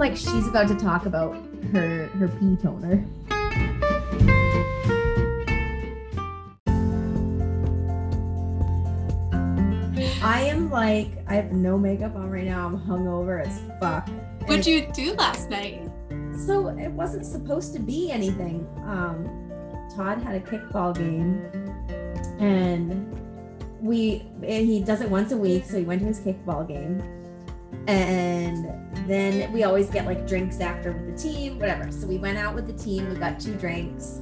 like she's about to talk about her her pee toner. I am like, I have no makeup on right now. I'm hungover as fuck. What'd you do last night? So it wasn't supposed to be anything. Um, Todd had a kickball game, and we and he does it once a week. So he went to his kickball game, and then we always get like drinks after with the team, whatever. So we went out with the team. We got two drinks.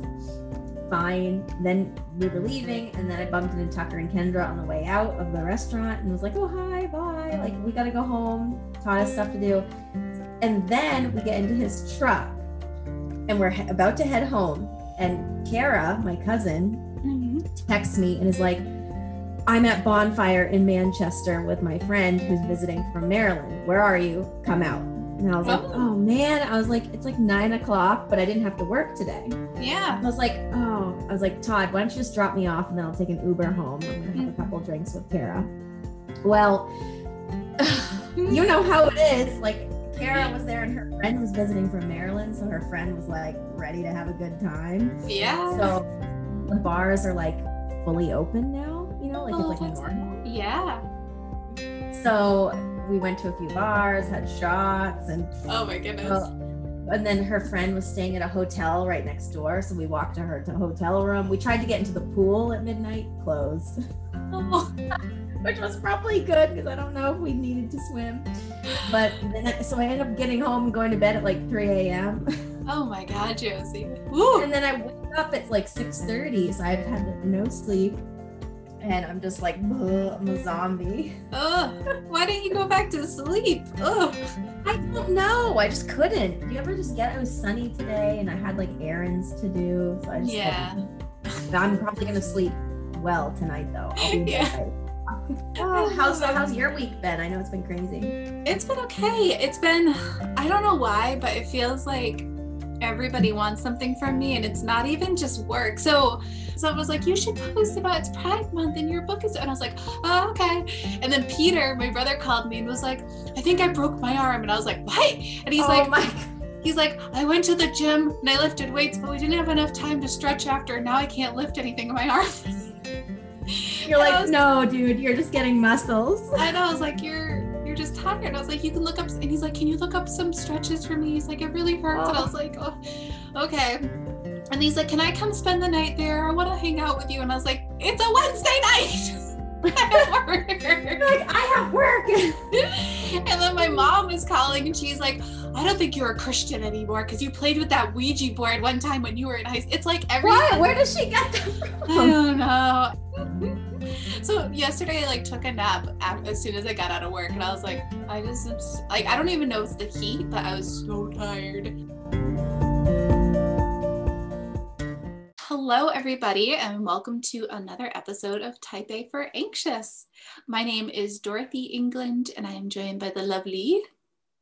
Fine. Then we were leaving, and then I bumped into Tucker and Kendra on the way out of the restaurant, and was like, "Oh hi, bye." Like we gotta go home. Todd has stuff to do. And then we get into his truck, and we're about to head home. And Kara, my cousin, mm-hmm. texts me and is like, I'm at Bonfire in Manchester with my friend who's visiting from Maryland. Where are you? Come out. And I was like, Oh. oh man. I was like, it's like nine o'clock, but I didn't have to work today. Yeah. I was like, oh, I was like, Todd, why don't you just drop me off and then I'll take an Uber home. I'm gonna have a mm-hmm. couple drinks with Kara. Well, you know how it is. Like Kara was there and her friend was visiting from Maryland, so her friend was like ready to have a good time. Yeah. So the bars are like fully open now, you know, like Oh, it's like normal. yeah. So we went to a few bars, had shots, and Oh my goodness. uh, and then her friend was staying at a hotel right next door. So we walked to her to hotel room. We tried to get into the pool at midnight, closed, Oh, which was probably good because I don't know if we needed to swim. But then, I- so I ended up getting home and going to bed at like 3 a.m. oh my God, Josie. Woo. and then I wake up at like 6:30, so I've had no sleep, and I'm just like, I'm a zombie. Oh, why didn't you go back to sleep? Oh, I don't know. I just couldn't. Do you ever just get? It was sunny today, and I had like errands to do, so I just Yeah. couldn't. I'm probably gonna sleep well tonight, though. Yeah. Oh, how's how's your week been? I know it's been crazy. it's been okay. It's been, I don't know why, but it feels like everybody wants something from me and it's not even just work. So, so I was like, you should post about it's Pride Month and your book is, and I was like, oh, okay. And then Peter, my brother called me and was like, I think I broke my arm. And I was like, what? And he's oh like, my. He's like, I went to the gym and I lifted weights, but we didn't have enough time to stretch after. and Now I can't lift anything in my arm. You're And like, was- no, dude, you're just getting muscles. I know. I was like, you're you're just tired. I was like, you can look up. And he's like, can you look up some stretches for me? He's like, it really hurts. And I oh. was like, oh, okay. And he's like, can I come spend the night there? I want to hang out with you. And I was like, it's a Wednesday night. I have work. Like, I have work. and then my mom is calling and she's like, I don't think you're a Christian anymore because you played with that Ouija board one time when you were in high school. It's like every Why? Where does she get that I don't know. so yesterday, I like took a nap as soon as I got out of work, and I was like, I just like, I don't even know it's the heat, but I was so tired. Hello, everybody, and welcome to another episode of Type A for Anxious. My name is Dorothy England, and I am joined by the lovely.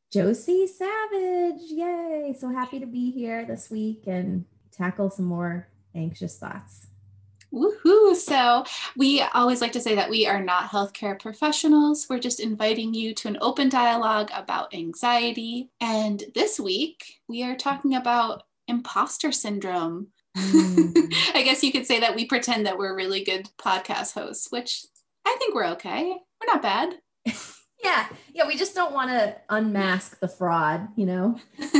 Josie Savage. Yay. So happy to be here this week and tackle some more anxious thoughts. Woohoo! So, we always like to say that we are not healthcare professionals. We're just inviting you to an open dialogue about anxiety. And this week, we are talking about imposter syndrome. Mm. I guess you could say that we pretend that we're really good podcast hosts, which I think we're okay. We're not bad. Yeah. Yeah. We just don't want to unmask the fraud, you know?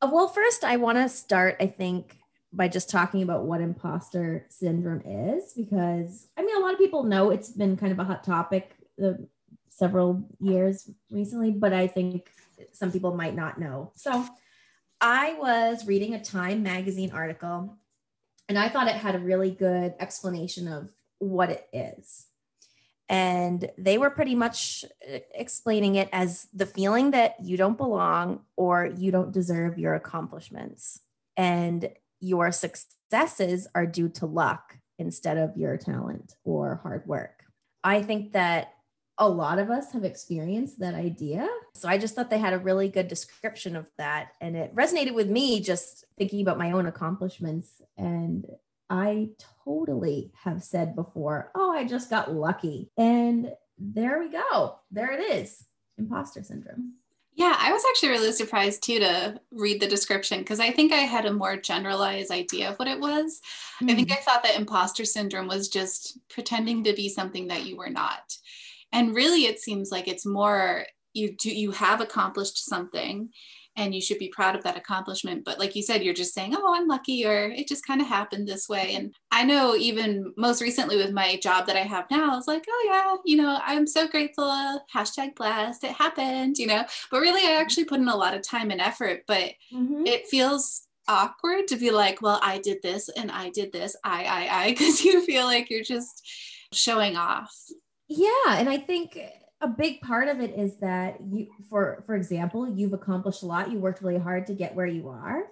Uh, Well, first, I want to start, I think, by just talking about what imposter syndrome is, because I mean, a lot of people know it's been kind of a hot topic uh, several years recently, but I think some people might not know. So, I was reading a Time magazine article, and I thought it had a really good explanation of what it is. And they were pretty much uh, explaining it as the feeling that you don't belong or you don't deserve your accomplishments. And your successes are due to luck instead of your talent or hard work. I think that a lot of us have experienced that idea. So I just thought they had a really good description of that. And it resonated with me just thinking about my own accomplishments. And I totally have said before, oh, I just got lucky. And there we go. There it is imposter syndrome. Yeah, I was actually really surprised too to read the description because I think I had a more generalized idea of what it was. Mm. I think hmm. I thought that imposter syndrome was just pretending to be something that you were not. And really it seems like it's more you do you have accomplished something and you should be proud of that accomplishment. But like you said, you're just saying, oh, I'm lucky, or it just kind of happened this way. And I know even most recently with my job that I have now, I was like, oh, yeah, you know, I'm so grateful. Hashtag blessed. It happened, you know. But really, I actually put in a lot of time and effort, but mm-hmm. it feels awkward to be like, well, I did this and I did this, I, I, I, because you feel like you're just showing off. Yeah. And I think a big part of it is that you for for example you've accomplished a lot you worked really hard to get where you are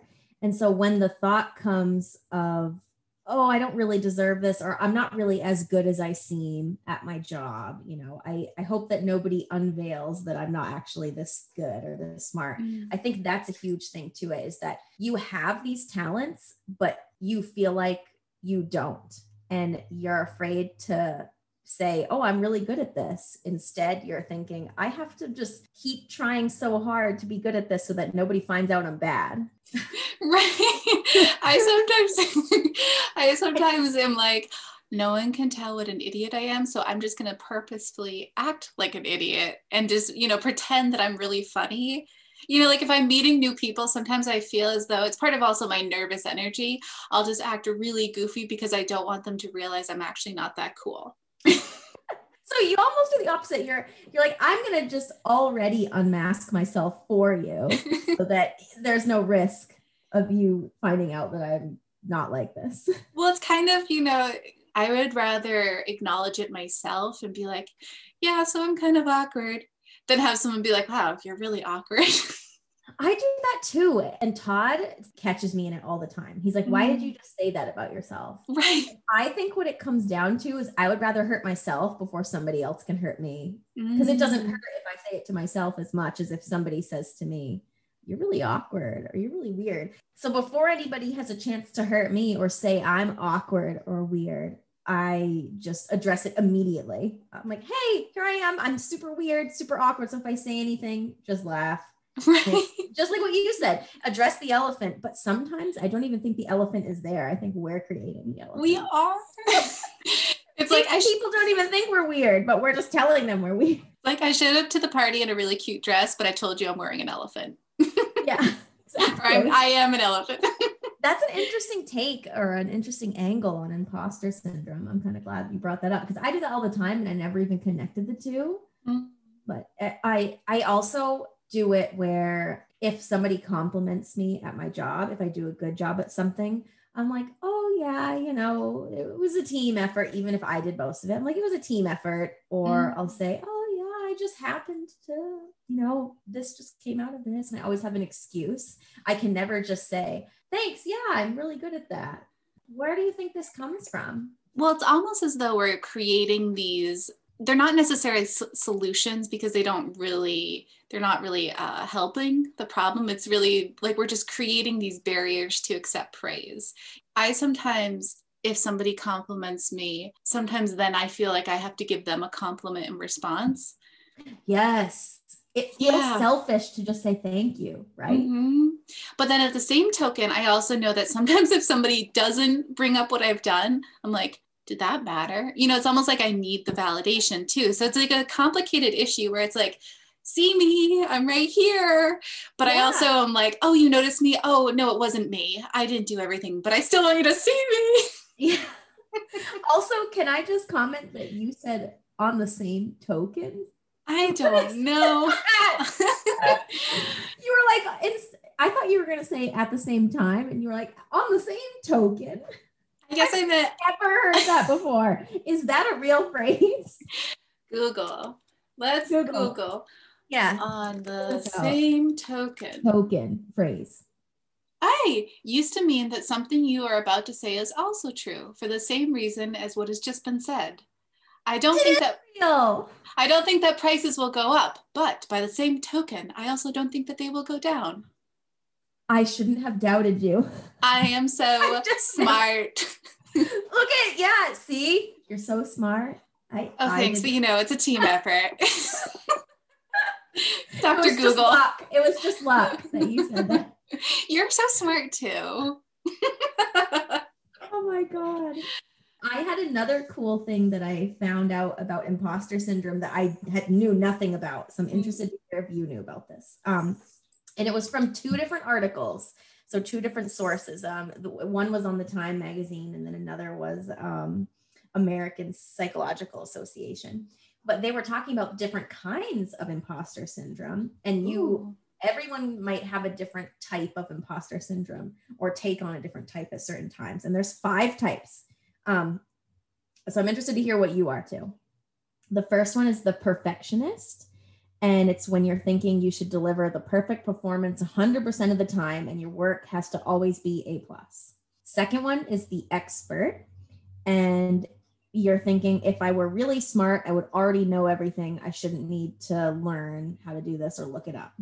and so when the thought comes of oh i don't really deserve this or i'm not really as good as i seem at my job you know i i hope that nobody unveils that i'm not actually this good or this smart mm. i think that's a huge thing to it is that you have these talents but you feel like you don't and you're afraid to say, Oh, I'm really good at this. Instead, you're thinking, I have to just keep trying so hard to be good at this so that nobody finds out I'm bad. Right. I sometimes, I sometimes am like, no one can tell what an idiot I am. So I'm just to purposefully act like an idiot and just, you know, pretend that I'm really funny you know, like if I'm meeting new people, sometimes I feel as though it's part of also my nervous energy. I'll just act really goofy because I don't want them to realize I'm actually not that cool. So you almost do the opposite. You're you're like, I'm gonna just already unmask myself for you so that there's no risk of you finding out that I'm not like this. Well, it's kind of, you know, I would rather acknowledge it myself and be like, yeah, so I'm kind of awkward, than have someone be like, wow, you're really awkward. I do that too. And Todd catches me in it all the time. He's like, Why did you mm. just say that about yourself? Right. I think what it comes down to is I would rather hurt myself before somebody else can hurt me. Because mm. it doesn't mm. hurt if I say it to myself as much as if somebody says to me, You're really awkward or you're really weird. So before anybody has a chance to hurt me or say I'm awkward or weird, I just address it immediately. I'm like, Hey, here I am. I'm super weird, super awkward. So if I say anything, just laugh Right. Just like what you said, address the elephant. But sometimes I don't even think the elephant is there. I think we're creating the elephant. We are. it's like I people sh- don't even think we're weird, but we're just telling them we're weird. Like I showed up to the party in a really cute dress, but I told you I'm wearing an elephant. yeah. Exactly. I am an elephant. That's an interesting take or an interesting angle on imposter syndrome. I'm kind of glad you brought that up because I do that all the time and I never even connected the 2 mm-hmm. But I I also do it where if somebody compliments me at my job, if I do a good job at something, I'm like, oh yeah, you know, it was a team effort, even if I did most of it. I'm like, it was a team effort. Or mm-hmm. I'll say, oh yeah, I just happened to, you know, this just came out of this. And I always have an excuse. I can never just say, thanks, yeah, I'm really good at that. Where do you think this comes from? Well, it's almost as though we're creating these they're not necessarily s- solutions because they don't really they're not really uh, helping the problem. It's really like we're just creating these barriers to accept praise. I sometimes if somebody compliments me sometimes then i feel like i have to give them a compliment in response. Yes. It feels yeah. selfish to just say thank you right? Mm-hmm. but then at the same token i also know that sometimes if somebody doesn't bring up what i've done i'm like did that matter? You know, it's almost like I need the validation too. So it's like a complicated issue where it's like, see me, I'm right here. But yeah. I also am like, oh, you noticed me? Oh, no, it wasn't me. I didn't do everything, but I still want you to see me. Yeah. also, can I just comment that you said on the same token? I don't know. you were like, I thought you were going to say at the same time, and you were like, on the same token. I guess I meant never heard that before. Is that a real phrase? Google. Let's Google. Google. Yeah. On the same token. Token phrase. I used to mean that something you are about to say is also true for the same reason as what has just been said. I don't it think that real. I don't think that prices will go up, but by the same token, I also don't think that they will go down. I shouldn't have doubted you. I am so smart. Look at yeah, see? You're so smart. I Oh, I thanks, but you know, it's a team effort. Dr. It Google. luck. It was just luck that you said that. You're so smart too. oh my God. I had another cool thing that I found out about imposter syndrome that I had knew nothing about. So I'm interested to hear if you knew about this. Um, and it was from two different articles. So two different sources. Um, the, one was on the Time magazine, and then another was um, American Psychological Association. But they were talking about different kinds of imposter syndrome, and you. Ooh. Everyone might have a different type of imposter syndrome or take on a different type at certain times. And there's five types. Um, so I'm interested to hear what you are too. The first one is the perfectionist. And it's when you're thinking you should deliver the perfect performance 100% of the time and your work has to always be A plus. Second one is the expert. And you're thinking if I were really smart, I would already know everything. I shouldn't need to learn how to do this or look it up.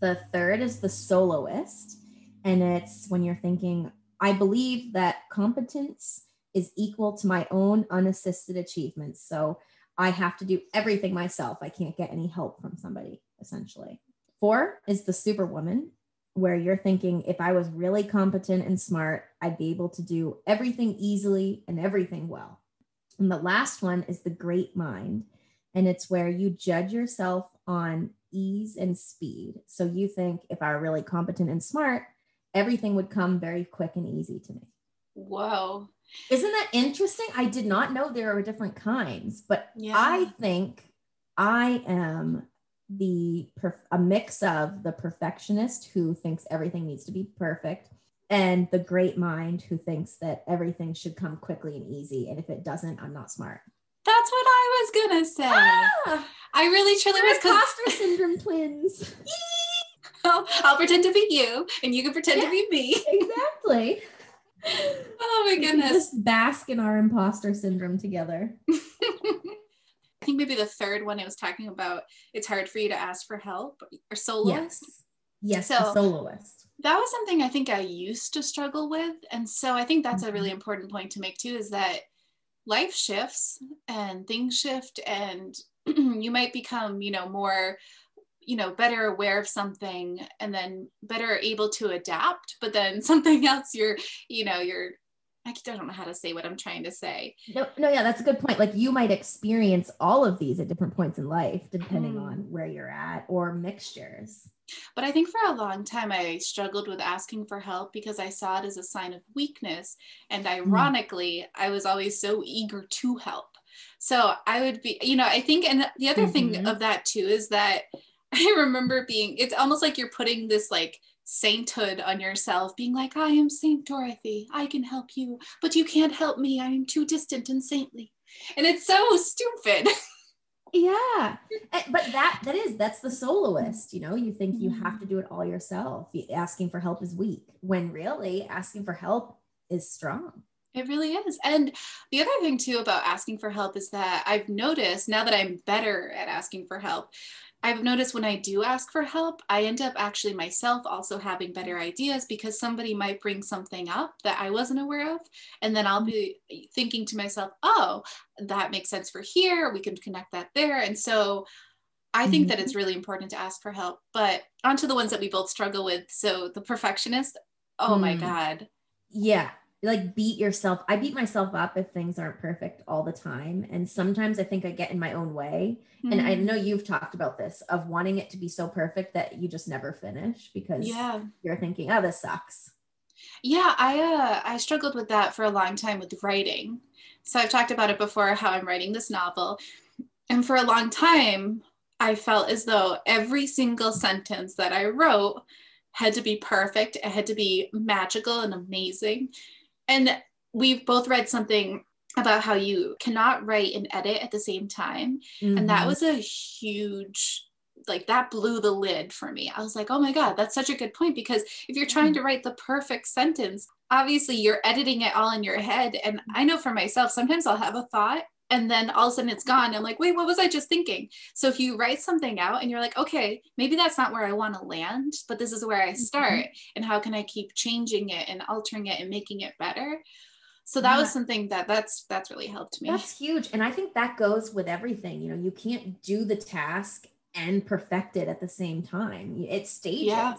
The third is the soloist. And it's when you're thinking, I believe that competence is equal to my own unassisted achievements. So I have to do everything myself. I can't get any help from somebody, essentially. Four is the superwoman, where you're thinking if I was really competent and smart, I'd be able to do everything easily and everything well. And the last one is the great mind. And it's where you judge yourself on ease and speed. So you think if I were really competent and smart, everything would come very quick and easy to me. Whoa. Isn't that interesting? I did not know there are different kinds, but yeah. I think I am the perf- a mix of the perfectionist who thinks everything needs to be perfect and the great mind who thinks that everything should come quickly and easy. And if it doesn't i'm not smart. That's what i was gonna say. Ah, i really truly was imposter syndrome twins. I'll, I'll, pretend to be you and you can pretend yeah, to be me. exactly oh my goodness. Just bask in our imposter syndrome together. I think maybe the third one I was talking about, it's hard for you to ask for help or soloist. Yes, yes so soloist. That was something I think I used to struggle with. And so I think that's mm-hmm. a really mm-hmm. important point to make too is that life shifts and things shift and you might become, you know, more you know better aware of something and then better able to adapt but then something else you're you know you're I don't know how to say what I'm trying to say. No, no, yeah, that's a good point. Like you might experience all of these at different points in life, depending mm. on where you're at or mixtures. But I think for a long time, I struggled with asking for help because I saw it as a sign of weakness. And mm. ironically, mm. I was always so eager to help. So I would be, you know, I think, and the other mm-hmm. thing of that too is that I remember being, it's almost like you're putting this like sainthood on yourself, being like, I am Saint Dorothy. I can help you, but you can't help me. I am too distant and saintly. And it's so stupid. yeah eh, but that that is that's the soloist you know you think you have to mm-hmm. do it all yourself asking for help is weak when really asking for help is strong it really is. And the other thing, too, about asking for help is that I've noticed now that I'm better at asking for help, I've noticed when I do ask for help, I end up actually myself also having better ideas because somebody might bring something up that I wasn't aware of. And then I'll be thinking to myself, oh, that makes sense for here. We can connect that there. And so I think mm-hmm. that it's really important to ask for help. But onto the ones that we both struggle with. So the perfectionist, oh mm. my God. Yeah like beat yourself. I beat myself up if things aren't perfect all the time. And sometimes I think I get in my own way. Mm-hmm. And I hmm. know you've talked about this of wanting it to be so perfect that you just never finish because yeah. you're thinking, oh, this sucks. Yeah, I uh I struggled with that for a long time with writing. So I've talked about it before how I'm writing this novel. And for a long time, I felt as though every single sentence that I wrote had to be perfect. It had to be magical and amazing. And we've both read something about how you cannot write and edit at the same time. Mm-hmm. And that mm-hmm. was a huge like that blew the lid for me. I was like, "Oh my god, that's such a good point because if you're trying mm-hmm. to write the perfect sentence, obviously you're editing it all in your head and I know for myself sometimes I'll have a thought and then all of a sudden it's gone. I'm like, wait, what was I just thinking? So if you write something out and you're like, okay, maybe that's not where I want to land, but this is where I mm-hmm. start. Mm-hmm. And how can I keep changing it and altering it and making it better? So that yeah. was something that that's that's really helped me. That's huge. And I think that goes with everything. You know, you can't do the task and perfect it at the same time. It stages, Yeah.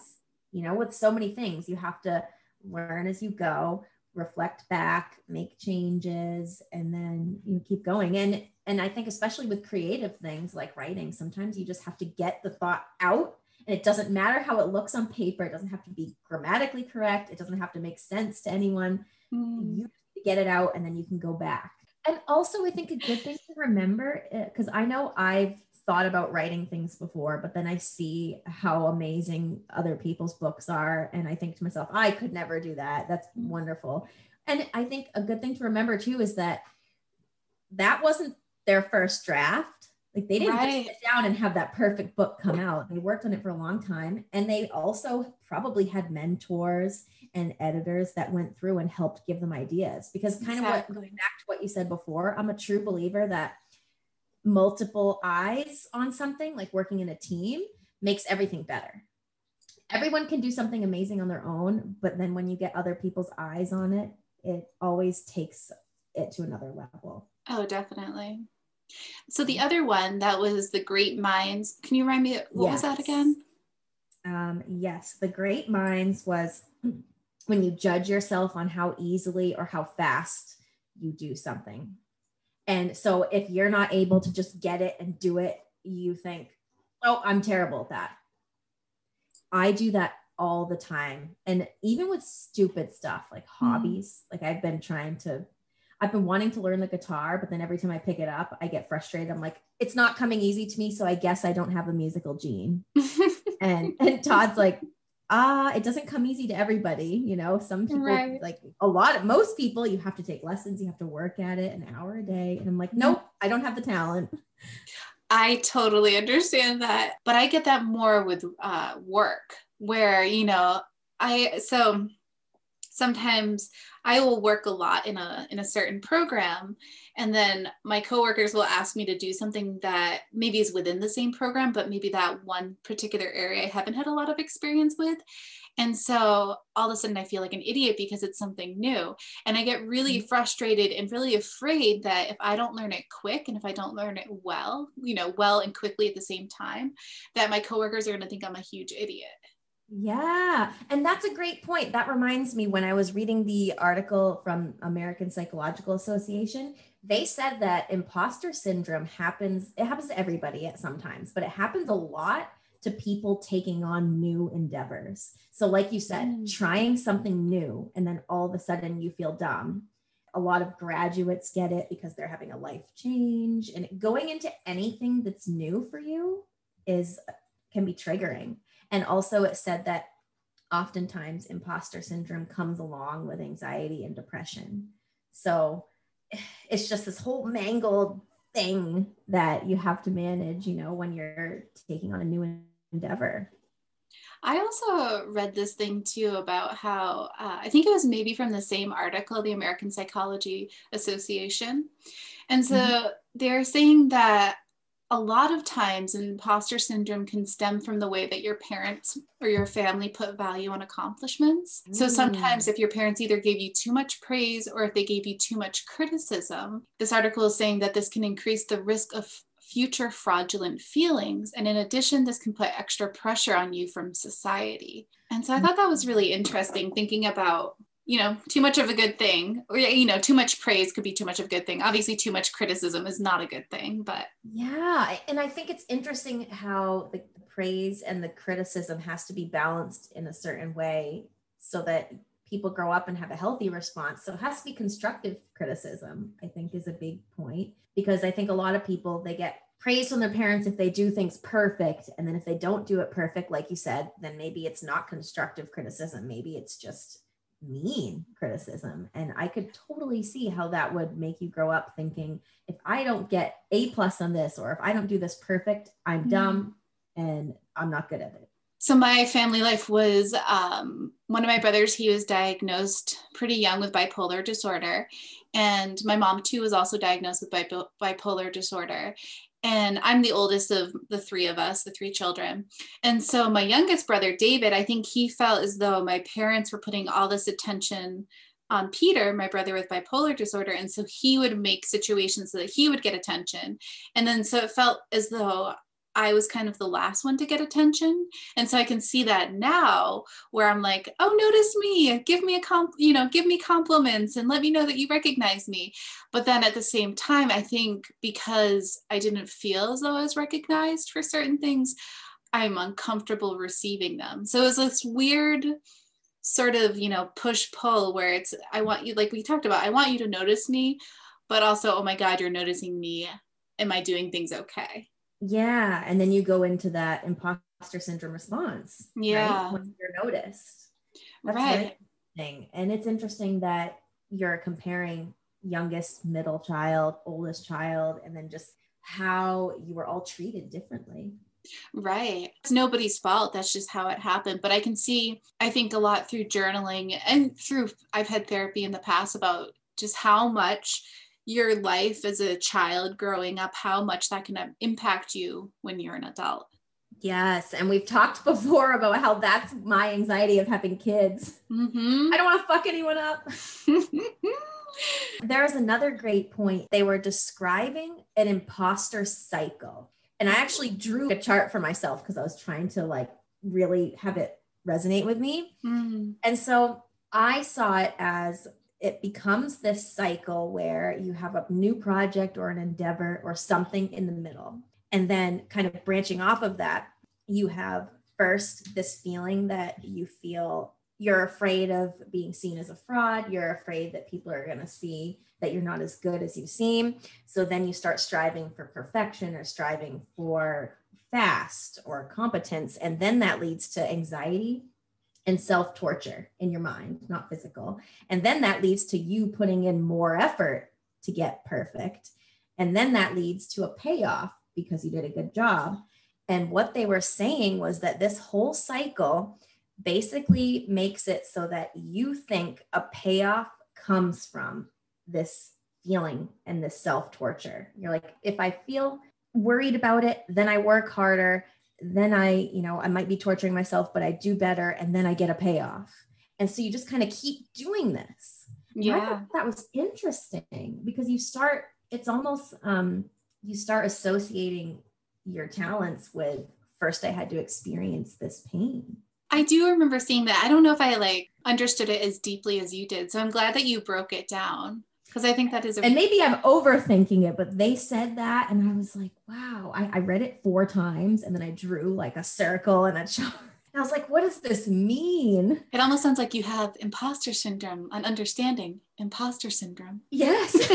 you know, with so many things. You have to learn as you go, reflect back, make changes, and then you keep going. And and I think especially with creative things like writing, sometimes you just have to get the thought out. And it doesn't matter how it looks on paper. It doesn't have to be grammatically correct. It doesn't have to make sense to anyone Mm. you get it out and then you can go back. And also, I think a good thing to remember, because I know I've thought about writing things before, but then I see how amazing other people's books are. And I think to myself, I could never do that. That's mm-hmm. wonderful. And I think a good thing to remember too is that that wasn't their first draft. Like they didn't Right. sit down and have that perfect book come out. They worked on it for a long time. And they also probably had mentors and editors that went through and helped give them ideas. Because kind of what going back to what you said before, I'm a true believer that multiple eyes on something, like working in a team, makes everything better. Everyone can do something amazing on their own, but then when you get other people's eyes on it, it always takes it to another level. Oh, definitely. So the other one that was the Great Minds. Can you remind me what was that again? Um, yes, the great minds was when you judge yourself on how easily or how fast you do something. And so if you're not able to just get it and do it, you think, oh, I'm terrible at that. I do that all the time. And even with stupid stuff like hmm. hobbies, like I've been trying to, I've been wanting to learn the guitar, but then every time I pick it up, I get frustrated. I'm like, it's not coming easy to me. So I guess I don't have a musical gene and and Todd's like, ah, it doesn't come easy to everybody, you know. Some people Right. like a lot of most people, you have to take lessons, you have to work at it an hour a day. And I'm like, nope, I don't have the talent. I totally understand that, but I get that more with uh, work, where you know, I so sometimes I will work a lot in a in a certain program, and then my coworkers will ask me to do something that maybe is within the same program, but maybe that one particular area I haven't had a lot of experience with. And so all of a sudden I feel like an idiot because it's something new. And I get really mm-hmm. frustrated and really afraid that if I don't learn it quick and if I don't learn it well, you know, well and quickly at the same time, that my coworkers are going to think I'm a huge idiot. Yeah. And that's a great point. That reminds me when I was reading the article from American Psychological Association, they said that imposter syndrome happens, it happens to everybody at sometimes, but it happens a lot to people taking on new endeavors. So, like you said, Mm. trying something new, and then all of a sudden you feel dumb. A lot of graduates get it because they're having a life change, and going into anything that's new for you is can be triggering. And also, it said that oftentimes imposter syndrome comes along with anxiety and depression. So it's just this whole mangled thing that you have to manage, you know, when you're taking on a new endeavor. I also read this thing too about how uh, I think it was maybe from the same article, the American Psychology Association. And so they're saying that a lot of times imposter syndrome can stem from the way that your parents or your family put value on accomplishments. So Mm. sometimes if your parents either gave you too much praise or if they gave you too much criticism, this article is saying that this can increase the risk of future fraudulent feelings. And in addition, this can put extra pressure on you from society. And so I thought that was really interesting thinking about, you know, too much of a good thing, or, you know, too much praise could be too much of a good thing. Obviously, too much criticism is not a good thing, but Yeah. And I think it's interesting how the praise and the criticism has to be balanced in a certain way so that people grow up and have a healthy response. So it has to be constructive criticism, I think is a big point because I think a lot of people they get praise from their parents if they do things perfect and then if they don't do it perfect like you said, then maybe it's not constructive criticism, maybe it's just mean criticism and i could totally see how that would make you grow up thinking if i don't get a plus on this or if i don't do this perfect i'm Mhm. dumb and i'm not good at it So my family life was um, one of my brothers. He was diagnosed pretty young with bipolar disorder, and my mom too was also diagnosed with bipo- bipolar disorder. And I'm the oldest of the three of us, the three children. And so my youngest brother, David, I think he felt as though my parents were putting all this attention on Peter, my brother with bipolar disorder. And so he would make situations so that he would get attention. And then so it felt as though I was kind of the last one to get attention. And so I can see that now where I'm like, oh, notice me, give me a comp, you know, give me compliments and let me know that you recognize me. But then at the same time, I think because I didn't feel as though I was recognized for certain things, I'm uncomfortable receiving them. So it was this weird sort of, you know, push pull where it's, I want you, like we talked about, I want you to notice me, but also, oh my God, you're noticing me. Am I doing things okay? Yeah. And then you go into that imposter syndrome response. Yeah. Right? When you're noticed. That's right. Interesting. And it's interesting that you're comparing youngest, middle child, oldest child, and then just how you were all treated differently. Right. It's nobody's fault. That's just how it happened. But I can see, I think a lot through journaling and through, I've had therapy in the past about just how much your life as a child growing up, how much that can impact you when you're an adult. Yes. And we've talked before about how that's my anxiety of having kids. Mm-hmm. I don't want to fuck anyone up. There's another great point. They were describing an imposter cycle. And I actually drew a chart for myself because I was trying to like really have it resonate with me. Mm-hmm. And so I saw it as it becomes this cycle where you have a new project or an endeavor or something in the middle. And then, kind of branching off of that, you have first this feeling that you feel you're afraid of being seen as a fraud. You're afraid that people are going to see that you're not as good as you seem. So then you start striving for perfection or striving for fast or competence. And then that leads to anxiety and self torture in your mind, not physical. And then that leads to you putting in more effort to get perfect. And then that leads to a payoff because you did a good job. And what they were saying was that this whole cycle basically makes it so that you think a payoff comes from this feeling and this self torture. You're like, if I feel worried about it, then I work harder then I, you know, I might be torturing myself, but I do better and then I get a payoff. And so you just kind of keep doing this. Yeah. that was interesting because you start, it's almost, um, you start associating your talents with first I had to experience this pain. I do remember seeing that. I don't know if I like understood it as deeply as you did. So I'm glad that you broke it down because I think that is a- and maybe I'm overthinking it, but they said that, and I was like, wow. I, I read it four times, and then I drew like a circle and a chart. And I was like, what does this mean? It almost sounds like you have imposter syndrome, an understanding imposter syndrome. Yes.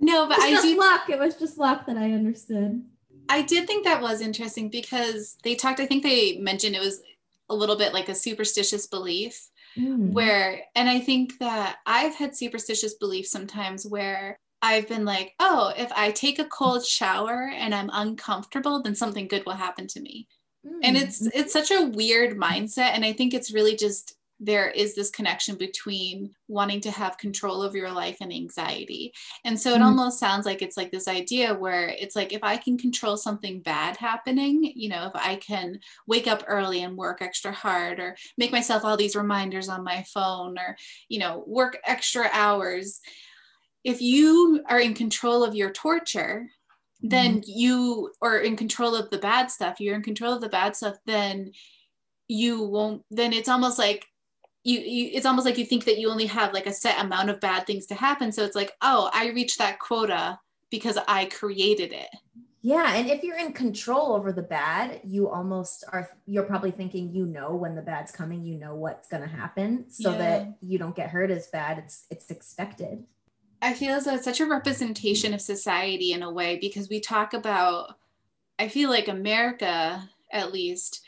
no, but I just do luck. It was just luck that I understood. I did think that was interesting because they talked, I think they mentioned it was a little bit like a superstitious belief Mm. where and i think that i've had superstitious beliefs sometimes where i've been like oh if i take a cold shower and i'm uncomfortable then something good will happen to me Mm. and it's it's such a weird mindset and i think it's really just there is this connection between wanting to have control of your life and anxiety. And so it Mhm. almost sounds like it's like this idea where it's like if I can control something bad happening, you know, if I can wake up early and work extra hard or make myself all these reminders on my phone or, you know, work extra hours, if you are in control of your torture, then you are in control of the bad stuff, you're in control of the bad stuff, then you won't then it's almost like you, you it's almost like you think that you only have like a set amount of bad things to happen so it's like oh i reached that quota because i created it Yeah, and if you're in control over the bad, you almost are you're probably thinking you know when the bad's coming, you know what's going to happen so Yeah. that you don't get hurt as bad. It's it's expected. i feel as though it's such a representation of society in a way because we talk about i feel like america at least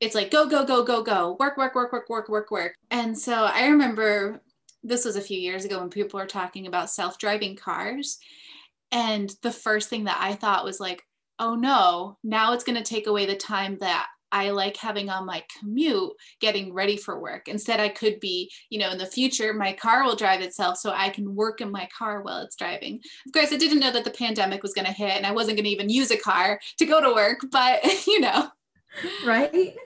it's like go go go go go. Work work work work work work work. And so i remember this was a few years ago when people were talking about self-driving cars. And the first thing that i thought was like oh no now it's going to take away the time that i like having on my commute getting ready for work. Instead i could be you know in the future my car will drive itself so i can work in my car while it's driving. Of course i didn't know that the pandemic was going to hit and i wasn't going to even use a car to go to work but you know right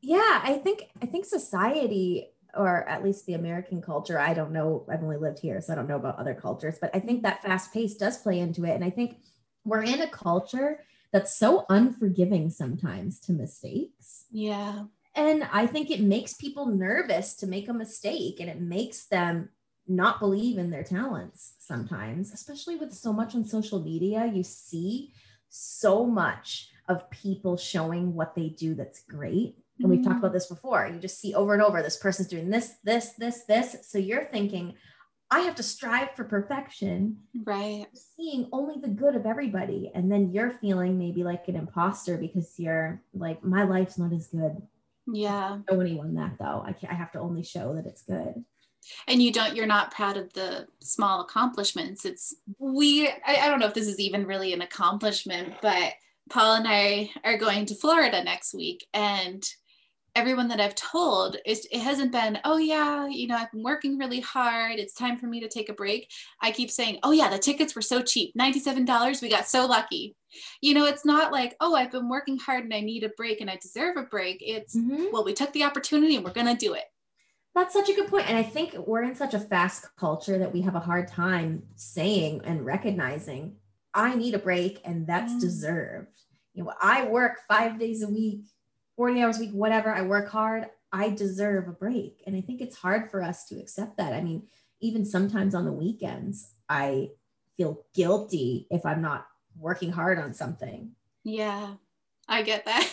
yeah i think i think society or at least the american culture i don't know i've only lived here so i don't know about other cultures but i think that fast pace does play into it and i think we're in a culture that's so unforgiving sometimes to mistakes. Yeah. And I think it makes people nervous to make a mistake and it makes them not believe in their talents sometimes, especially with so much on social media. You see so much of people showing what they do that's great. And we've talked mm-hmm. about this before. You just see over and over this person's doing this, this, this, this. So you're thinking, I have to strive for perfection. Right. Seeing only the good of everybody. And then you're feeling maybe like an imposter because you're like, my life's not as good. Yeah. show anyone that though. I can't, I have to only show that it's good. And you don't, you're not proud of the small accomplishments. It's, we, I, I don't know if this is even really an accomplishment, but Paul and I are going to Florida next week. And everyone that I've told, it, it hasn't been, oh yeah, you know, I've been working really hard. It's time for me to take a break. I keep saying, oh yeah, the tickets were so cheap, $97. We got so lucky. You know, it's not like, oh, I've been working hard and I need a break and I deserve a break. It's, mm-hmm. well, we took the opportunity and we're going to do it. That's such a good point. And I think we're in such a fast culture that we have a hard time saying and recognizing, I need a break and that's mm. deserved. You know, I work five days a week 40 hours a week, whatever, I work hard, I deserve a break. And I think it's hard for us to accept that. I mean, even sometimes on the weekends, I feel guilty if I'm not working hard on something. Yeah, I get that.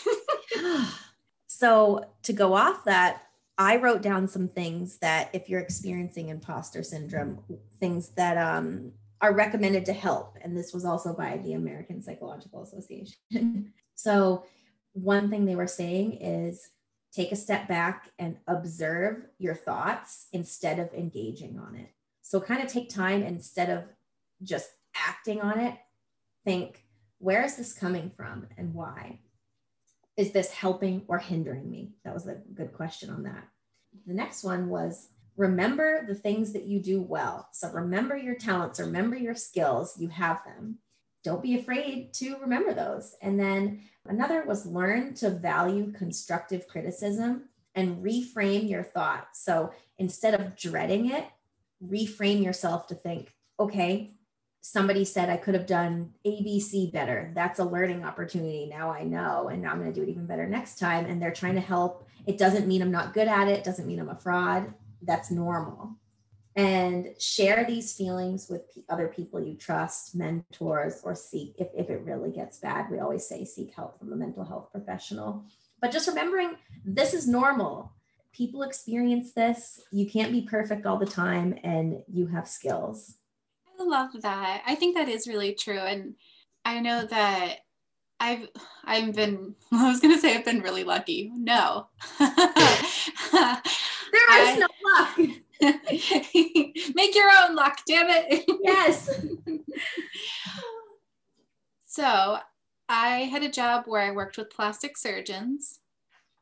so, to go off that, I wrote down some things that if you're experiencing imposter syndrome, things that um, are recommended to help. And this was also by the American Psychological Association. so, one thing they were saying is take a step back and observe your thoughts instead of engaging on it. So, kind of take time instead of just acting on it, think, where is this coming from and why? Is this helping or hindering me? That was a good question on that. The next one was remember the things that you do well. So, remember your talents, remember your skills, you have them. Don't be afraid to remember those. And then Another was learn to value constructive criticism and reframe your thought. So instead of dreading it, reframe yourself to think, okay, somebody said I could have done ABC better. That's a learning opportunity. Now I know, and now I'm going to do it even better next time. And they're trying to help. It doesn't mean I'm not good at it, doesn't mean I'm a fraud. That's normal and share these feelings with other people you trust, mentors, or seek. If, if it really gets bad, we always say seek help from a mental health professional. But just remembering this is normal. People experience this. You can't be perfect all the time, and you have skills. I love that. I think that is really true. And I know that I've I've been I was gonna say I've been really lucky. No. there is I, no luck. Make your own luck, damn it. Yes. so I had a job where I worked with plastic surgeons.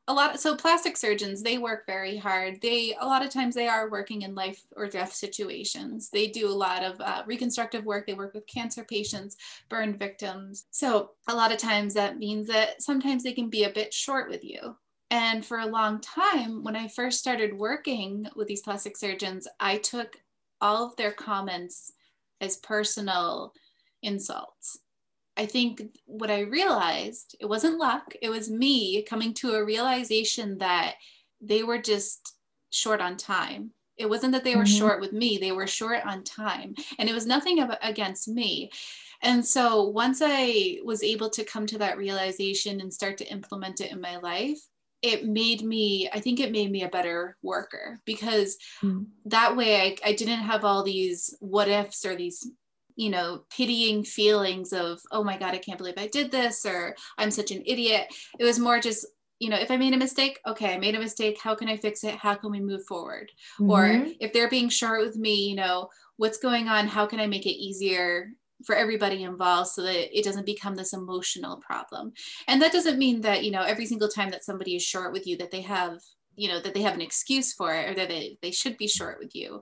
A lot, of, so plastic surgeons, they work very hard. They, a lot of times, they are working in life or death situations. They do a lot of uh, reconstructive work. They work with cancer patients, burn victims. So, a lot of times, that means that sometimes they can be a bit short with you. And for a long time, when I first started working with these plastic surgeons, I took all of their comments as personal insults. I think what I realized, it wasn't luck, it was me coming to a realization that they were just short on time. It wasn't that they were mm-hmm. short with me, they were short on time. And it was nothing against me. And so once I was able to come to that realization and start to implement it in my life, it made me i think it made me a better worker because mm. that way I, I didn't have all these what ifs or these you know pitying feelings of oh my god i can't believe i did this or i'm such an idiot. It was more just you know if i made a mistake okay i made a mistake how can i fix it? How can we move forward? Mm-hmm. or if they're being short with me you know what's going on? How can i make it easier for everybody involved so that it doesn't become this emotional problem. And that doesn't mean that you know every single time that somebody is short with you that they have you know that they have an excuse for it or that they, they should be short with you.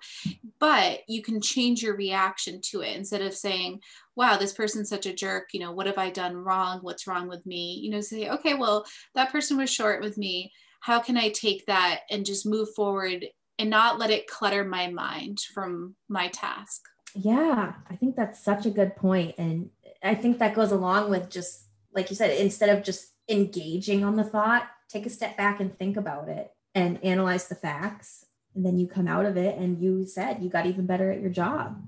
But you can change your reaction to it instead of saying wow this person's such a jerk. You know what have i done wrong? What's wrong with me? You know say okay well that person was short with me. How can i take that and just move forward and not let it clutter my mind from my task yeah, I think that's such a good point. And I think that goes along with just like you said, instead of just engaging on the thought, take a step back and think about it and analyze the facts. And then you come out of it and you said you got even better at your job.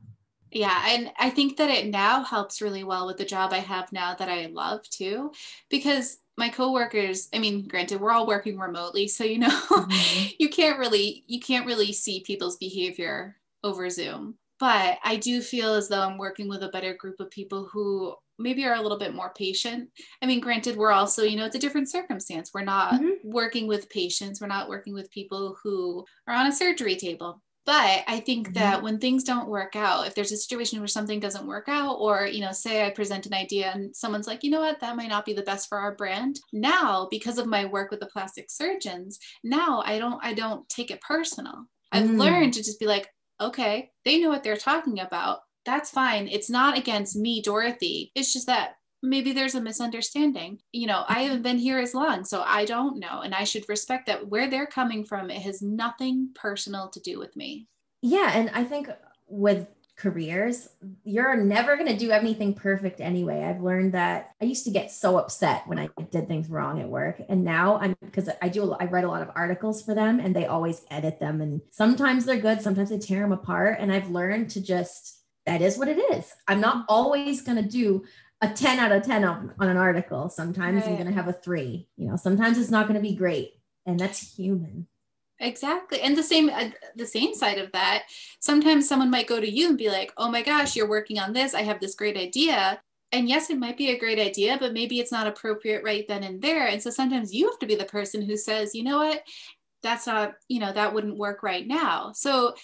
Yeah, and I think that it now helps really well with the job I have now that I love too, because my coworkers, I mean, granted, we're all working remotely, so you know, mm-hmm. you can't really you can't really see people's behavior over Zoom. But I do feel as though I'm working with a better group of people who maybe are a little bit more patient. I mean, granted, we're also, you know, it's a different circumstance. We're not mm-hmm. working with patients, we're not working with people who are on a surgery table. But I think mm-hmm. that when things don't work out, if there's a situation where something doesn't work out, or, you know, say I present an idea and someone's like, you know what, that might not be the best for our brand. Now, because of my work with the plastic surgeons, now I don't, I don't take it personal. I've mm. learned to just be like, okay, they know what they're talking about. That's fine. It's not against me, Dorothy. It's just that maybe there's a misunderstanding. You know, I haven't mm-hmm. been here as long, so I don't know. And I should respect that where they're coming from, it has nothing personal to do with me. Yeah. And I think with careers, you're never going to do anything perfect anyway. I've learned that I used to get so upset when I did things wrong at work. And now I'm because I do, I write a lot of articles for them and they always edit them. And sometimes they're good, sometimes they tear them apart. And I've learned to just, that is what it is. I'm not always going to do a 10 out of 10 on, on an article. Sometimes right. I'm going to have a three. You know, sometimes it's not going to be great, and that's human. Exactly. And the same uh, the same side of that, sometimes someone might go to you and be like, "Oh my gosh, you're working on this. I have this great idea." And yes, it might be a great idea, but maybe it's not appropriate right then and there. And so sometimes you have to be the person who says, "You know what? That's not, you know, that wouldn't work right now." So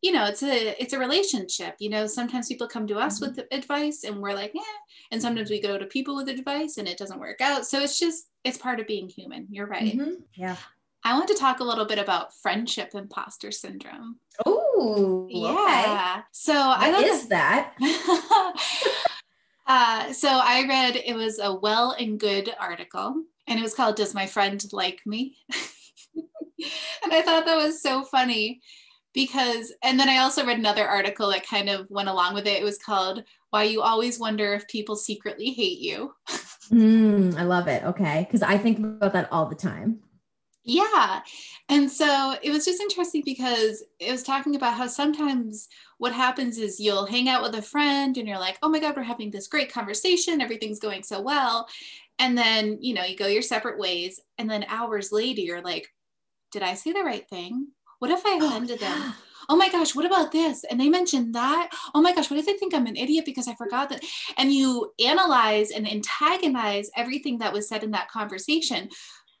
you know it's a it's a relationship you know sometimes people come to us mm-hmm. with advice and we're like yeah and sometimes we go to people with advice and it doesn't work out so it's just it's part of being human you're right mm-hmm. yeah i want to talk a little bit about friendship imposter syndrome. Oh yeah. Okay. so what i is that uh, so i read it was a well and good article and it was called does my friend like me? And i thought that was so funny because and then i also read another article that kind of went along with it. It was called why you always wonder if people secretly hate you. Mm, i love it. Okay. Because i think about that all the time yeah and so it was just interesting because it was talking about how sometimes what happens is you'll hang out with a friend and you're like oh my god we're having this great conversation everything's going so well and then you know you go your separate ways and then hours later you're like did i say the right thing what if I oh offended them? Oh my gosh, what about this? And they mentioned that. Oh my gosh, what if they think I'm an idiot because I forgot that? And you analyze and antagonize everything that was said in that conversation.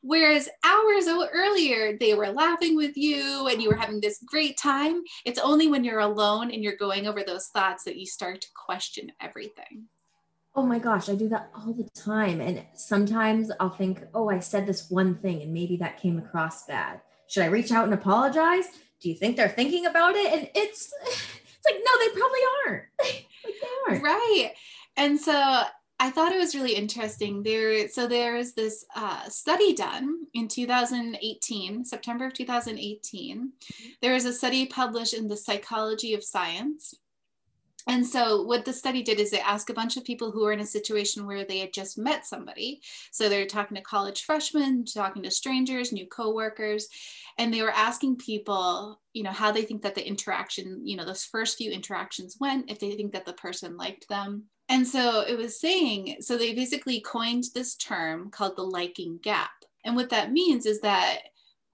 Whereas hours earlier, they were laughing with you and you were having this great time. It's only when you're alone and you're going over those thoughts that you start to question everything. Oh my gosh, I do that all the time. And sometimes I'll think, oh, I said this one thing and maybe that came across bad should I reach out and apologize? Do you think they're thinking about it? And it's it's like, no, they probably aren't. like they aren't. Right. And so I thought it was really interesting. There, so there is this uh, study done in 2018, September of 2018. There was a study published in the Psychology of Science, and so what the study did is they asked a bunch of people who were in a situation where they had just met somebody. So they're talking to college freshmen, talking to strangers, new coworkers, and they were asking people, you know, how they think that the interaction, you know, those first few interactions went, if they think that the person liked them. And so it was saying, so they basically coined this term called the liking gap. And what that means is that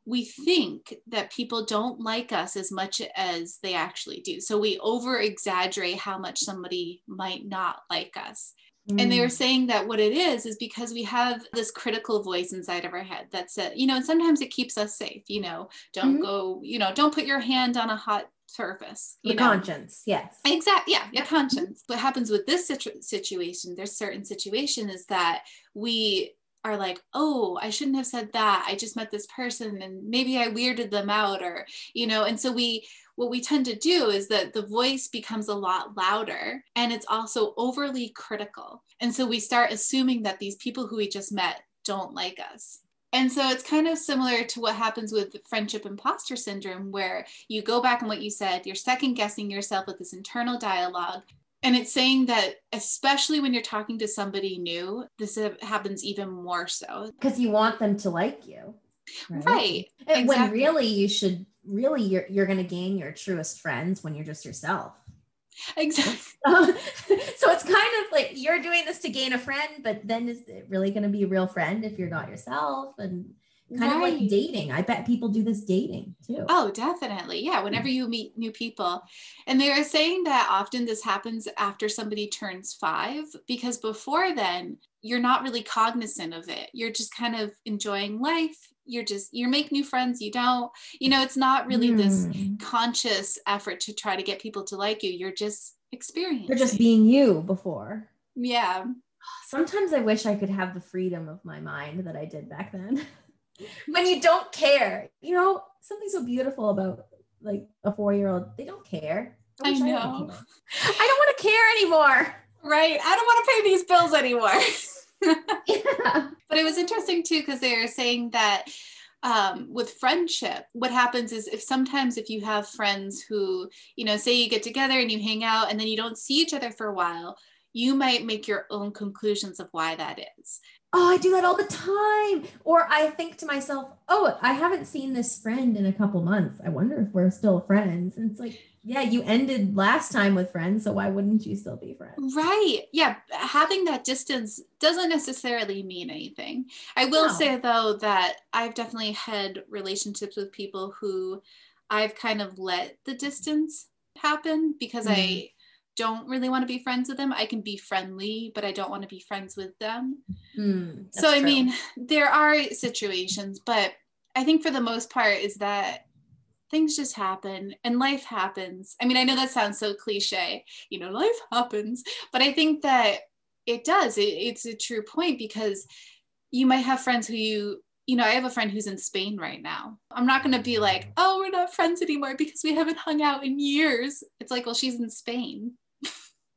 we think that people don't like us as much as they actually do. So we over exaggerate how much somebody might not like us. Mm. And they were mm. saying that what it is is because we have this critical voice inside of our head that says, you know, and sometimes it keeps us safe, you know, don't mm-hmm. go, you know, don't put your hand on a hot surface. the know? conscience, yes. Exactly. Yeah, your conscience. What happens with this situ- situation, there's certain situation is that we are like, oh, I shouldn't have said that. I just met this person and maybe I weirded them out or, you know, and so we, what we tend to do is that the voice becomes a lot louder and it's also overly critical. And so we start assuming that these people who we just met don't like us. And so it's kind of similar to what happens with friendship imposter syndrome, where you go back on what you said, you're second guessing yourself with this internal dialogue, And it's saying that, especially when you're talking to somebody new, this happens even more so. Because you want them to like you. Right. right. And exactly. when really you should, really, you're, you're going to gain your truest friends when you're just yourself. Exactly. so it's kind of like you're doing this to gain a friend, but then is it really going to be a real friend if you're not yourself? And kind right. of like dating. I bet people do this dating too. Oh, definitely. Yeah. Whenever you meet new people. And they are saying that often this happens after somebody turns five, because before then, you're not really cognizant of it. You're just kind of enjoying life. You're just, you make new friends, you don't, you know, it's not really mm. this hmm. conscious effort to try to get people to like you. You're just experiencing. You're just being you before. Yeah. Sometimes I wish I could have the freedom of my mind that I did back then. when you don't care. You know, something so beautiful about like a four year old. They don't care. I, I know. I don't want to care anymore. Right. I don't want to pay these bills anymore. yeah. But it was interesting too because they were saying that um, with friendship, what happens is if sometimes if you have friends who, you know, say you get together and you hang out and then you don't see each other for a while, you might make your own conclusions of why that is oh, I do that all the time. Or I think to myself, oh, I haven't seen this friend in a couple months. I wonder if we're still friends. And it's like, yeah, you ended last time with friends, so why wouldn't you still be friends? Right. Yeah. Having that distance doesn't necessarily mean anything. I will no. say, though, that I've definitely had relationships with people who I've kind of let the distance happen because mm-hmm. I don't really want to be friends with them. I can be friendly, but I don't want to be friends with them. Mm, so, I true. mean, there are situations, but I think for the most part is that things just happen and life happens. I mean, I know that sounds so cliche, you know, life happens, but I think that it does. It, it's a true point because you might have friends who you you know, I have a friend who's in Spain right now. I'm not going to be like, oh, we're not friends anymore because we haven't hung out in years. It's like, well, she's in Spain.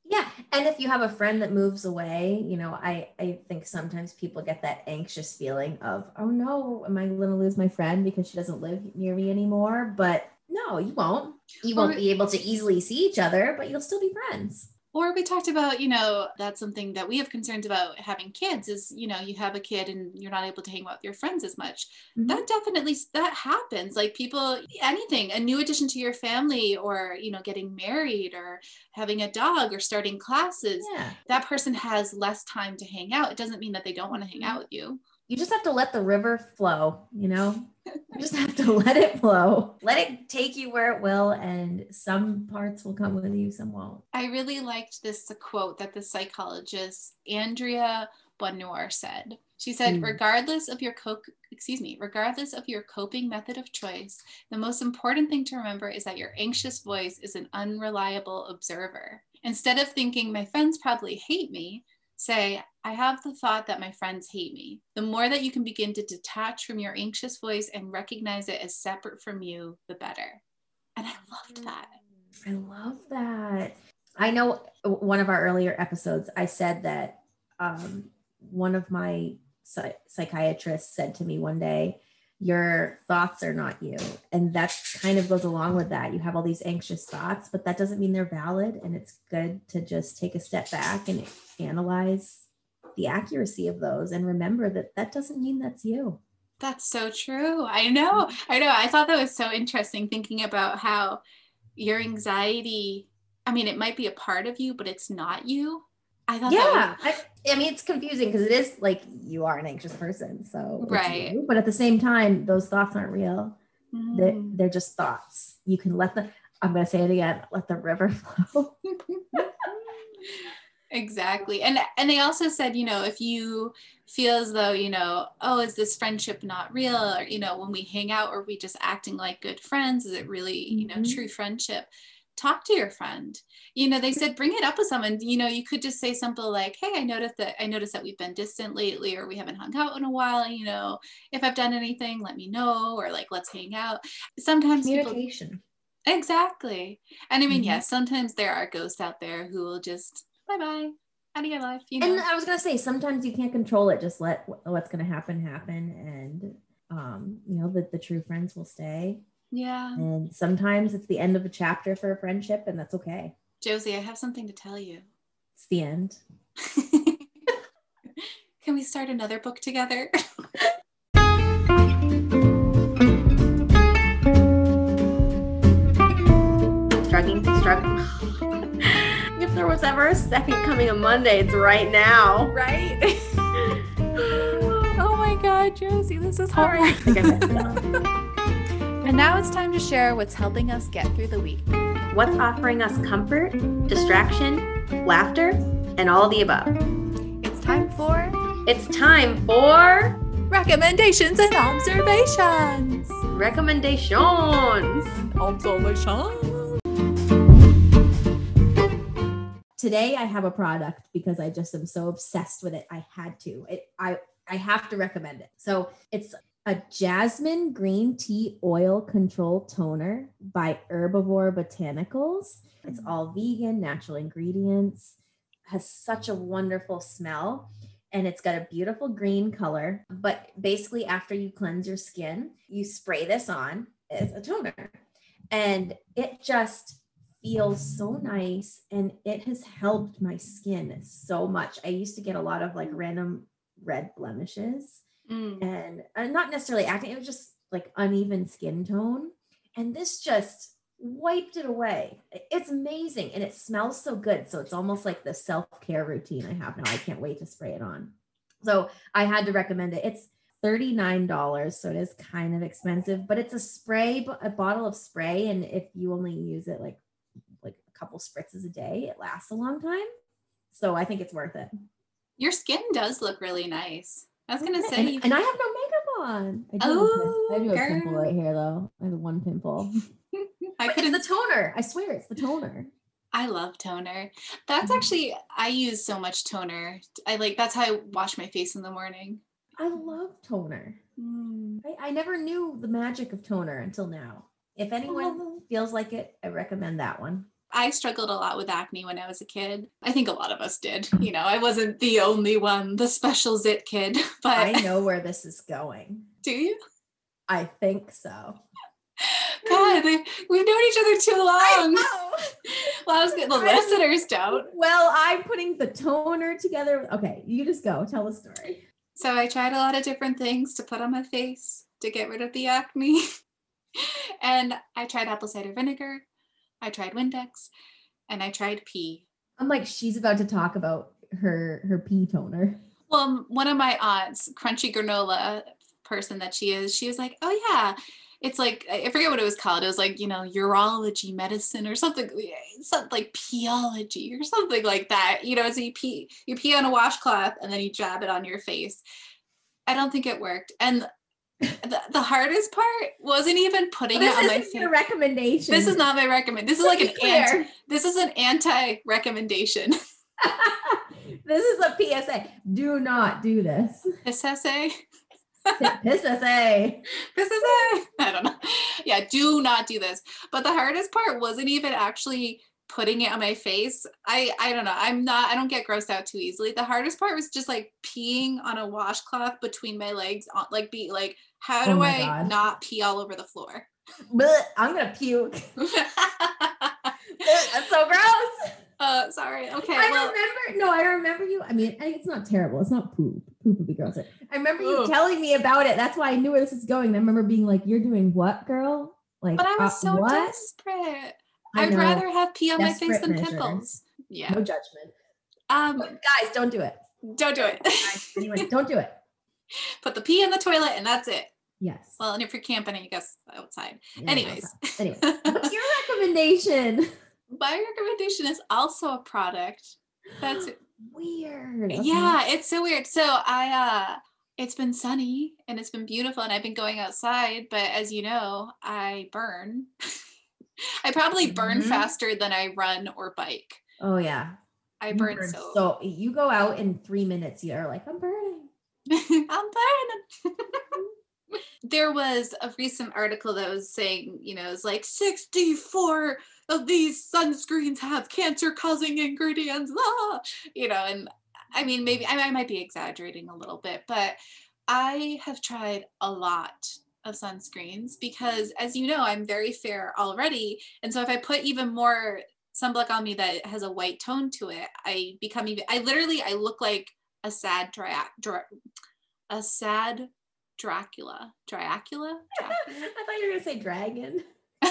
Yeah. And if you have a friend that moves away, you know, I, I think sometimes people get that anxious feeling of, oh no, am I going to lose my friend because she doesn't live near me anymore? But no, you won't. You won't be able to easily see each other, but you'll still be friends or we talked about you know that's something that we have concerns about having kids is you know you have a kid and you're not able to hang out with your friends as much mm-hmm. that definitely that happens like people anything a new addition to your family or you know getting married or having a dog or starting classes yeah. that person has less time to hang out it doesn't mean that they don't want to hang mm-hmm. out with you you just have to let the river flow, you know? you just have to let it flow. Let it take you where it will, and some parts will come with you, some won't. I really liked this quote that the psychologist Andrea Bonior said. She said, mm. regardless of your co- excuse me, regardless of your coping method of choice, the most important thing to remember is that your anxious voice is an unreliable observer. Instead of thinking my friends probably hate me, say, I have the thought that my friends hate me. The more that you can begin to detach from your anxious voice and recognize it as separate from you, the better. And I loved that. I love that. I know one of our earlier episodes, I said that um, one of my psychiatrists said to me one day, your thoughts are not you. And that kind of goes along with that. You have all these anxious thoughts, but that doesn't mean they're valid. And it's good to just take a step back and analyze the accuracy of those and remember that that doesn't mean that's you. That's so true. I know. I know. I thought that was so interesting thinking about how your anxiety, I mean, it might be a part of you, but it's not you. I thought yeah, was- I, I, mean it's confusing because it is like you are an anxious person, so right. But at the same time, those thoughts aren't real. Mm. They're, they're just thoughts. You can let the I'm gonna say it again. Let the river flow. exactly, and and they also said, you know, if you feel as though you know, oh, is this friendship not real, or you know, when we hang out, are we just acting like good friends? Is it really you know mm-hmm. true friendship? Talk to your friend. You know they said bring it up with someone. You know you could just say something like hey i noticed that i noticed that we've been distant lately or we haven't hung out in a while you know if i've done anything let me know or like let's hang out. Sometimes communication. People, exactly. And i mean mm-hmm. yes yeah, sometimes there are ghosts out there who will just bye bye out of your life you know? and i was gonna say sometimes you can't control it just let what's gonna happen happen and um you know that the true friends will stay yeah. And sometimes it's the end of a chapter for a friendship, and that's okay. Josie, I have something to tell you. It's the end. Can we start another book together? Struggling, struggling. if there was ever a second coming of Monday, it's right now. right? oh my God, Josie, this is hard. And now it's time to share what's helping us get through the week. What's offering us comfort, distraction, laughter, and all the above? It's time for It's time for recommendations and observations. recommendations. Observations. Today I have a product because I just am so obsessed with it. I had to. It, I I have to recommend it. So it's a jasmine green tea oil control toner by Herbivore Botanicals. It's all vegan, natural ingredients, has such a wonderful smell, and it's got a beautiful green color. But basically, after you cleanse your skin, you spray this on as a toner, and it just feels so nice and it has helped my skin so much. I used to get a lot of like random red blemishes Mm. and uh, not necessarily acne, it was just like uneven skin tone. And this just wiped it away. It's amazing and it smells so good. So it's almost like the self care routine I have now. I can't wait to spray it on. So I had to recommend it. It's $39 so it is kind of expensive but it's a spray a bottle of spray and if you only use it like like a couple spritzes a day it lasts a long time so i think it's worth it Your skin does look really nice. I was gonna say, and, and i have no makeup on i do, Oh, have, I do have a pimple right here though i have one pimple I it's the toner i swear it's the toner I love toner. That's Mhm. actually I use so much toner. I like that's how I wash my face in the morning. i love toner Mm. I, I never knew the magic of toner until now if anyone Oh. feels like it i recommend that one I struggled a lot with acne when I was a kid. I think a lot of us did. You know, I wasn't the only one, the special zit kid. But i know where this is going do you? i think so God, we've known each other too long. know. Well, I was the listeners don't. Well, I'm putting the toner together. Okay, you just go. Tell the story. So I tried a lot of different things to put on my face to get rid of the acne. and I tried apple cider vinegar, I tried Windex, and I tried pee. I'm like, she's about to talk about her her pee toner. Well, um, one of my aunts, crunchy granola person that she is, she was like, "Oh yeah, it's like I I forget what it was called. It was like you know urology medicine or something, something like peology or something like that. You know, so you pee you pee on a washcloth and then you jab it on your face. I don't think it worked, and the, the hardest part wasn't even putting This it on my face. your recommendation. This is not my recommend. This is Let's like an anti. This is an anti recommendation. this is a PSA. Do not do this. This essay. This PSA. this is it. I don't know. Yeah, do not do this. But the hardest part wasn't even actually putting it on my face. I I don't know. I'm not I don't get grossed out too easily. The hardest part was just like peeing on a washcloth between my legs on like be like how Oh do my I God. not pee all over the floor? But I'm gonna puke. That's so gross. uh sorry. Okay. I well, remember. No, I remember you. I mean, it's not terrible. It's not poop. Poop would be grosser. I remember you Ugh. telling me about it. That's why I knew where this is going. I remember being like, "You're doing what, girl?" Like, but I was uh, so what? desperate. I'd rather have pee on my face than measures. pimples. Yeah. No judgment. Um Guys, don't do it. don't do it. Anyway, don't do it. Put the pee in the toilet and that's it. Yes. Well, and if you're camping, I guess outside. Yeah, Anyways. outside. Anyway, what's your recommendation? My recommendation is also a product. That's Weird. Okay. yeah, it's so weird. So I uh it's been sunny and it's been beautiful and I've been going outside, but as you know, I burn. I probably burn Mhm. faster than I run or bike. Oh yeah. I burn, burn so, So you go out in three minutes. You're like, I'm burning. I'm burning. there was a recent article that was saying, you know, it's like 64 of these sunscreens have cancer causing ingredients, ah! you know, and I mean, maybe I, I might be exaggerating a little bit, but I have tried a lot of sunscreens because, as you know, I'm very fair already. And so if I put even more sunblock on me that has a white tone to it, I become even. I literally, I look like a sad dra- a sad Dracula. Dracula? Dracula? I thought you were gonna say dragon.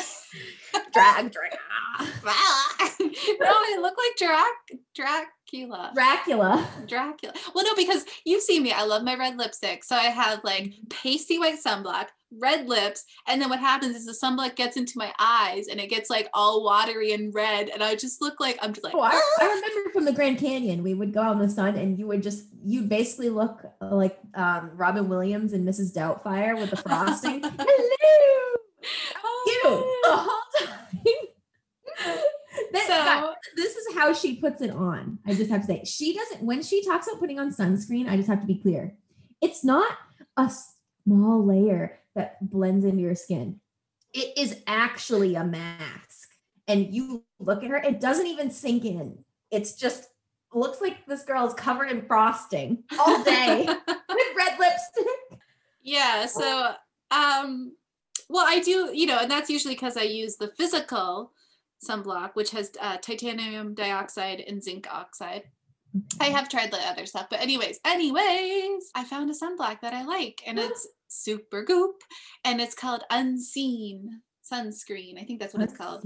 drag, drag. no, I look like Drac Dracula. Dracula. Dracula. Well, no, because you see me. I love my red lipstick. So I have like pasty white sunblock, red lips, and then what happens is the sunblock gets into my eyes and it gets like all watery and red, and I just look like I'm just like. Oh, I, I remember from the Grand Canyon, we would go out in the sun and you would just, you'd basically look like um, Robin Williams and Mrs. Doubtfire with the frosting. Hello. You the whole time. God, So this is how she puts it on. I just have to say, she doesn't, when she talks about putting on sunscreen, I just have to be clear. It's not a small layer that blends into your skin, it is actually a mask. And you look at her, it doesn't even sink in. It's just looks like this girl is covered in frosting all day with red lipstick. yeah, so um, well, I do, you know, and that's usually because I use the physical sunblock, which has uh, titanium dioxide and zinc oxide. I have tried the other stuff, but anyways, anyways, I found a sunblock that I like, and it's Supergoop, and it's called Unseen sunscreen. I think that's what it's called.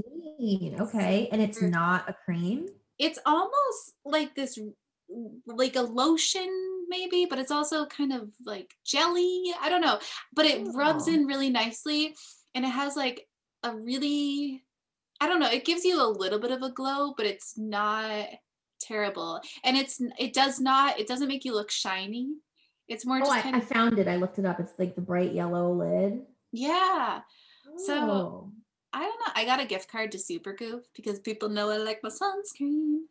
Okay. And it's Mm. not a cream. It's almost like this, like a lotion, maybe, but it's also kind of like jelly. I don't know, but it rubs Oh. in really nicely, and it has like a really, I don't know, it gives you a little bit of a glow, but it's not terrible, and it's it does not it doesn't make you look shiny. It's more Oh, just I, kind I of found it. I looked it up. It's like the bright yellow lid. yeah. So, Oh, I don't know. I got a gift card to Supergoop because people know I like my sunscreen.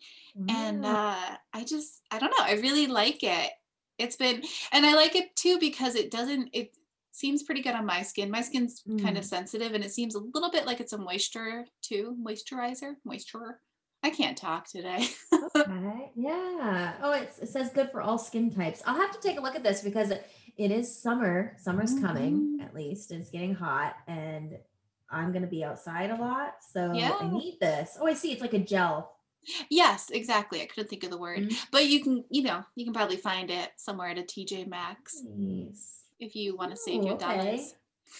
and uh i just i don't know i really like it it's been and i like it too because it doesn't it seems pretty good on my skin my skin's kind of Mm. sensitive and it seems a little bit like it's a moisture too moisturizer moisture i can't talk today okay. Yeah. Oh, it's, it says good for all skin types. I'll have to take a look at this because it, it is summer. Summer's coming, Mhm. at least. It's getting hot, and I'm going to be outside a lot. So Yeah. I need this. Oh, I see. It's like a gel. yes exactly i couldn't think of the word Mhm. but you can you know you can probably find it somewhere at a tj maxx Nice. if you want to save your okay. dollars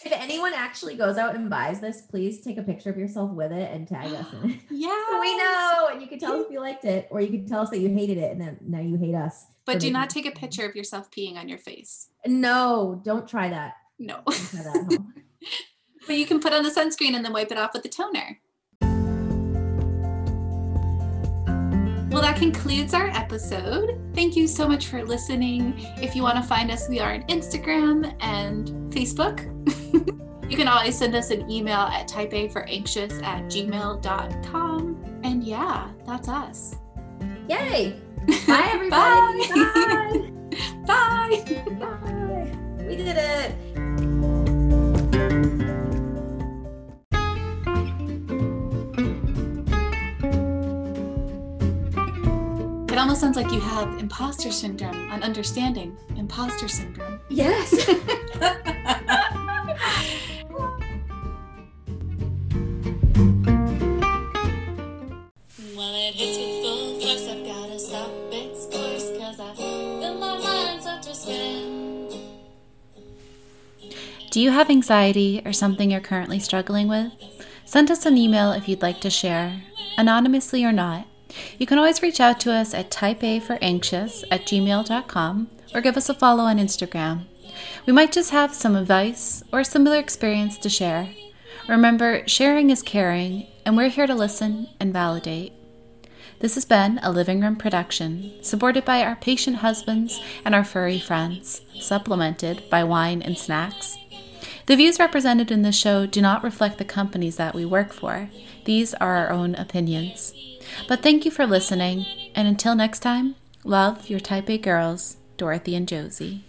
If anyone actually goes out and buys this, please take a picture of yourself with it and tag us in it. yeah So we know, and you can tell us if you liked it, or you can tell us that you hated it, and then now you hate us. but do not take a picture of yourself peeing on your face No, don't try that. no try that. But you can put on the sunscreen and then wipe it off with the toner. Well, that concludes our episode. Thank you so much for listening. If you want to find us, we are on Instagram and Facebook. you can always send us an email at type A for anxious at gmail.com. And yeah, that's us. Yay! Bye, everybody. Bye. Bye. Bye. We did it. It almost sounds like you have imposter syndrome on understanding. Imposter syndrome. Yes. Do you have anxiety or something you're currently struggling with? Send us an email if you'd like to share, anonymously or not. You can always reach out to us at typeaforanxious at gmail.com or give us a follow on Instagram. We might just have some advice or a similar experience to share. Remember, sharing is caring, and we're here to listen and validate. This has been a living room production, supported by our patient husbands and our furry friends, supplemented by wine and snacks. The views represented in this show do not reflect the companies that we work for. These are our own opinions. But thank you for listening, and until next time, love your Type A girls, Dorothy and Josie.